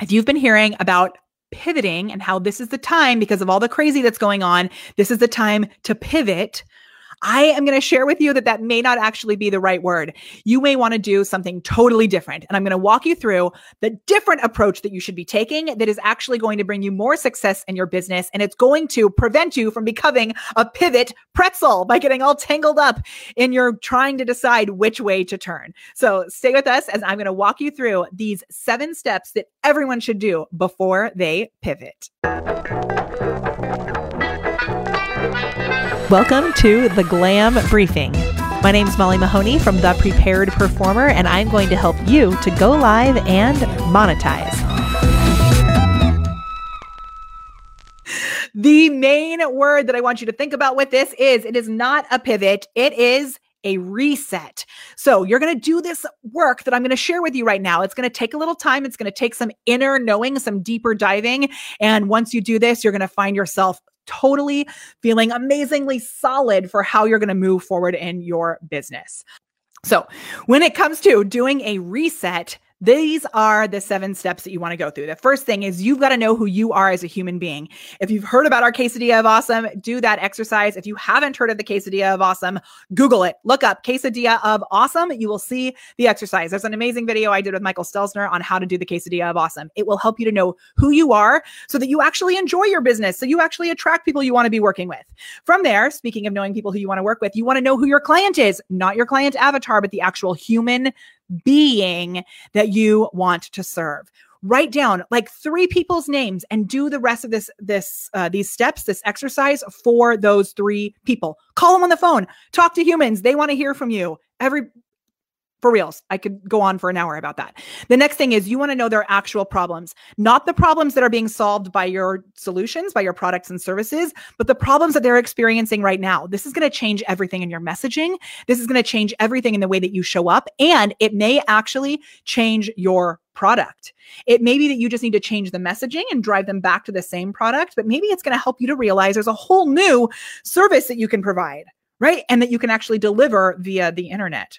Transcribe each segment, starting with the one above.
if you've been hearing about pivoting and how this is the time because of all the crazy that's going on, this is the time to pivot. I am going to share with you that that may not actually be the right word. You may want to do something totally different. And I'm going to walk you through the different approach that you should be taking that is actually going to bring you more success in your business. And it's going to prevent you from becoming a pivot pretzel by getting all tangled up in your trying to decide which way to turn. So stay with us as I'm going to walk you through these seven steps that everyone should do before they pivot. Welcome to the Glam Briefing. My name is Molly Mahoney from The Prepared Performer, and I'm going to help you to go live and monetize. The main word that I want you to think about with this is it is not a pivot, it is a reset. So you're going to do this work that I'm going to share with you right now. It's going to take a little time. It's going to take some inner knowing, some deeper diving. And once you do this, you're going to find yourself totally feeling amazingly solid for how you're going to move forward in your business. So, when it comes to doing a reset, these are the seven steps that you want to go through. The first thing is you've got to know who you are as a human being. If you've heard about our quesadilla of awesome, do that exercise. If you haven't heard of the quesadilla of awesome, Google it. Look up quesadilla of awesome. You will see the exercise. There's an amazing video I did with Michael Stelzner on how to do the quesadilla of awesome. It will help you to know who you are so that you actually enjoy your business. So you actually attract people you want to be working with. From there, speaking of knowing people who you want to work with, you want to know who your client is, not your client avatar, but the actual human being that you want to serve. Write down like three people's names and do the rest of this this uh, these steps this exercise for those three people. Call them on the phone. Talk to humans. They want to hear from you. Every for reals. I could go on for an hour about that. The next thing is you want to know their actual problems, not the problems that are being solved by your solutions, by your products and services, but the problems that they're experiencing right now. This is going to change everything in your messaging. This is going to change everything in the way that you show up, and it may actually change your product. It may be that you just need to change the messaging and drive them back to the same product, but maybe it's going to help you to realize there's a whole new service that you can provide, right? And that you can actually deliver via the internet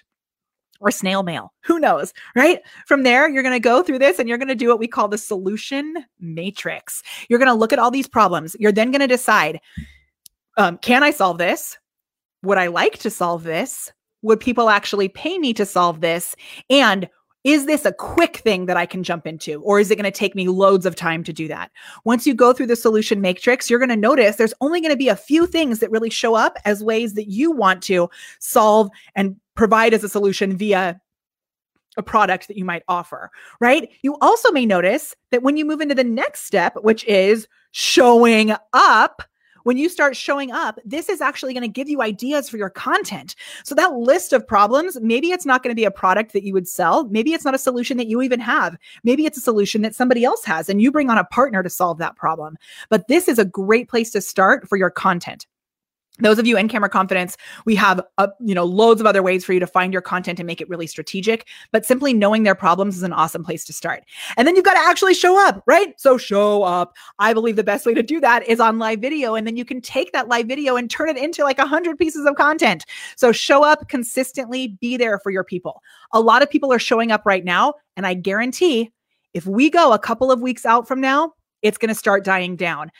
or snail mail. Who knows, right? From there, you're going to go through this and you're going to do what we call the solution matrix. You're going to look at all these problems. You're then going to decide um, can I solve this? Would I like to solve this? Would people actually pay me to solve this? And is this a quick thing that I can jump into, or is it going to take me loads of time to do that? Once you go through the solution matrix, you're going to notice there's only going to be a few things that really show up as ways that you want to solve and provide as a solution via a product that you might offer, right? You also may notice that when you move into the next step, which is showing up, when you start showing up, this is actually going to give you ideas for your content. So that list of problems, maybe it's not going to be a product that you would sell. Maybe it's not a solution that you even have. Maybe it's a solution that somebody else has and you bring on a partner to solve that problem. But this is a great place to start for your content those of you in camera confidence we have uh, you know loads of other ways for you to find your content and make it really strategic but simply knowing their problems is an awesome place to start. And then you've got to actually show up right? So show up. I believe the best way to do that is on live video and then you can take that live video and turn it into like a hundred pieces of content. So show up consistently be there for your people. A lot of people are showing up right now and i guarantee if we go a couple of weeks out from now it's going to start dying down.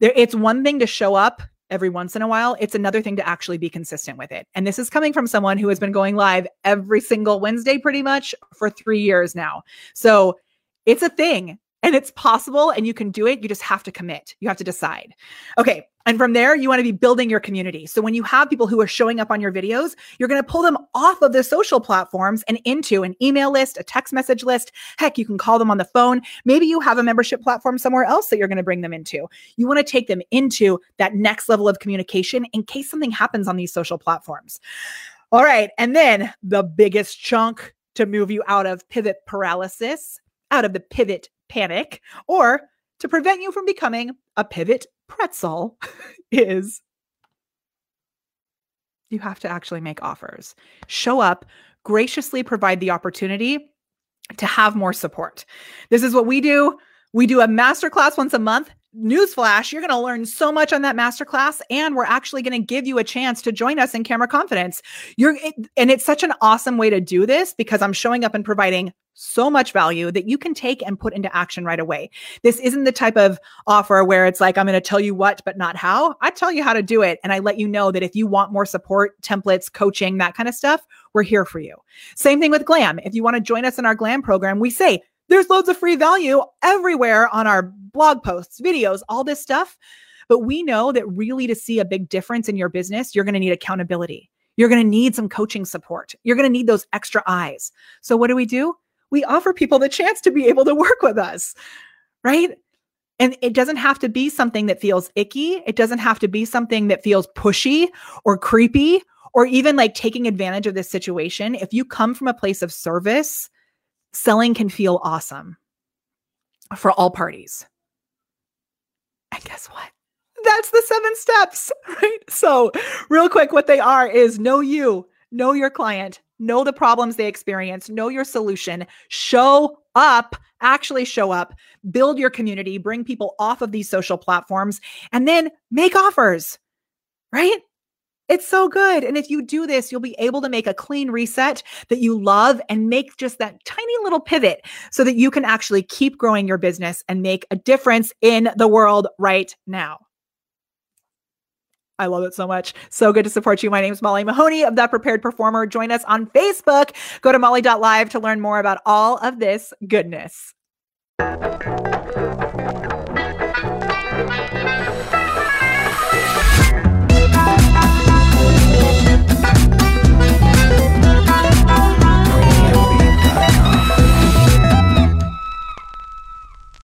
There, it's one thing to show up every once in a while. It's another thing to actually be consistent with it. And this is coming from someone who has been going live every single Wednesday pretty much for three years now. So it's a thing and it's possible and you can do it. You just have to commit. You have to decide. Okay. And from there, you want to be building your community. So when you have people who are showing up on your videos, you're going to pull them off of the social platforms and into an email list, a text message list. Heck, you can call them on the phone. Maybe you have a membership platform somewhere else that you're going to bring them into. You want to take them into that next level of communication in case something happens on these social platforms. All right. And then the biggest chunk to move you out of pivot paralysis, out of the pivot panic or to prevent you from becoming a pivot pretzel is you have to actually make offers. Show up, graciously provide the opportunity to have more support. This is what we do. We do a masterclass once a month newsflash, you're going to learn so much on that masterclass. And we're actually going to give you a chance to join us in Camera Confidence. You're, and it's such an awesome way to do this because I'm showing up and providing so much value that you can take and put into action right away. This isn't the type of offer where it's like, I'm going to tell you what, but not how. I tell you how to do it. And I let you know that if you want more support, templates, coaching, that kind of stuff, we're here for you. Same thing with Glam. If you want to join us in our Glam program, we say there's loads of free value everywhere on our blog posts, videos, all this stuff. But we know that really to see a big difference in your business, you're going to need accountability. You're going to need some coaching support. You're going to need those extra eyes. So, what do we do? We offer people the chance to be able to work with us, right? And it doesn't have to be something that feels icky. It doesn't have to be something that feels pushy or creepy or even like taking advantage of this situation. If you come from a place of service, selling can feel awesome for all parties. And guess what? That's the seven steps, right? So, real quick, what they are is know you, know your client, know the problems they experience, know your solution, show up, actually show up, build your community, bring people off of these social platforms, and then make offers, right? It's so good. And if you do this, you'll be able to make a clean reset that you love and make just that tiny little pivot so that you can actually keep growing your business and make a difference in the world right now. I love it so much. So good to support you. My name is Molly Mahoney of The Prepared Performer. Join us on Facebook. Go to molly.live to learn more about all of this goodness.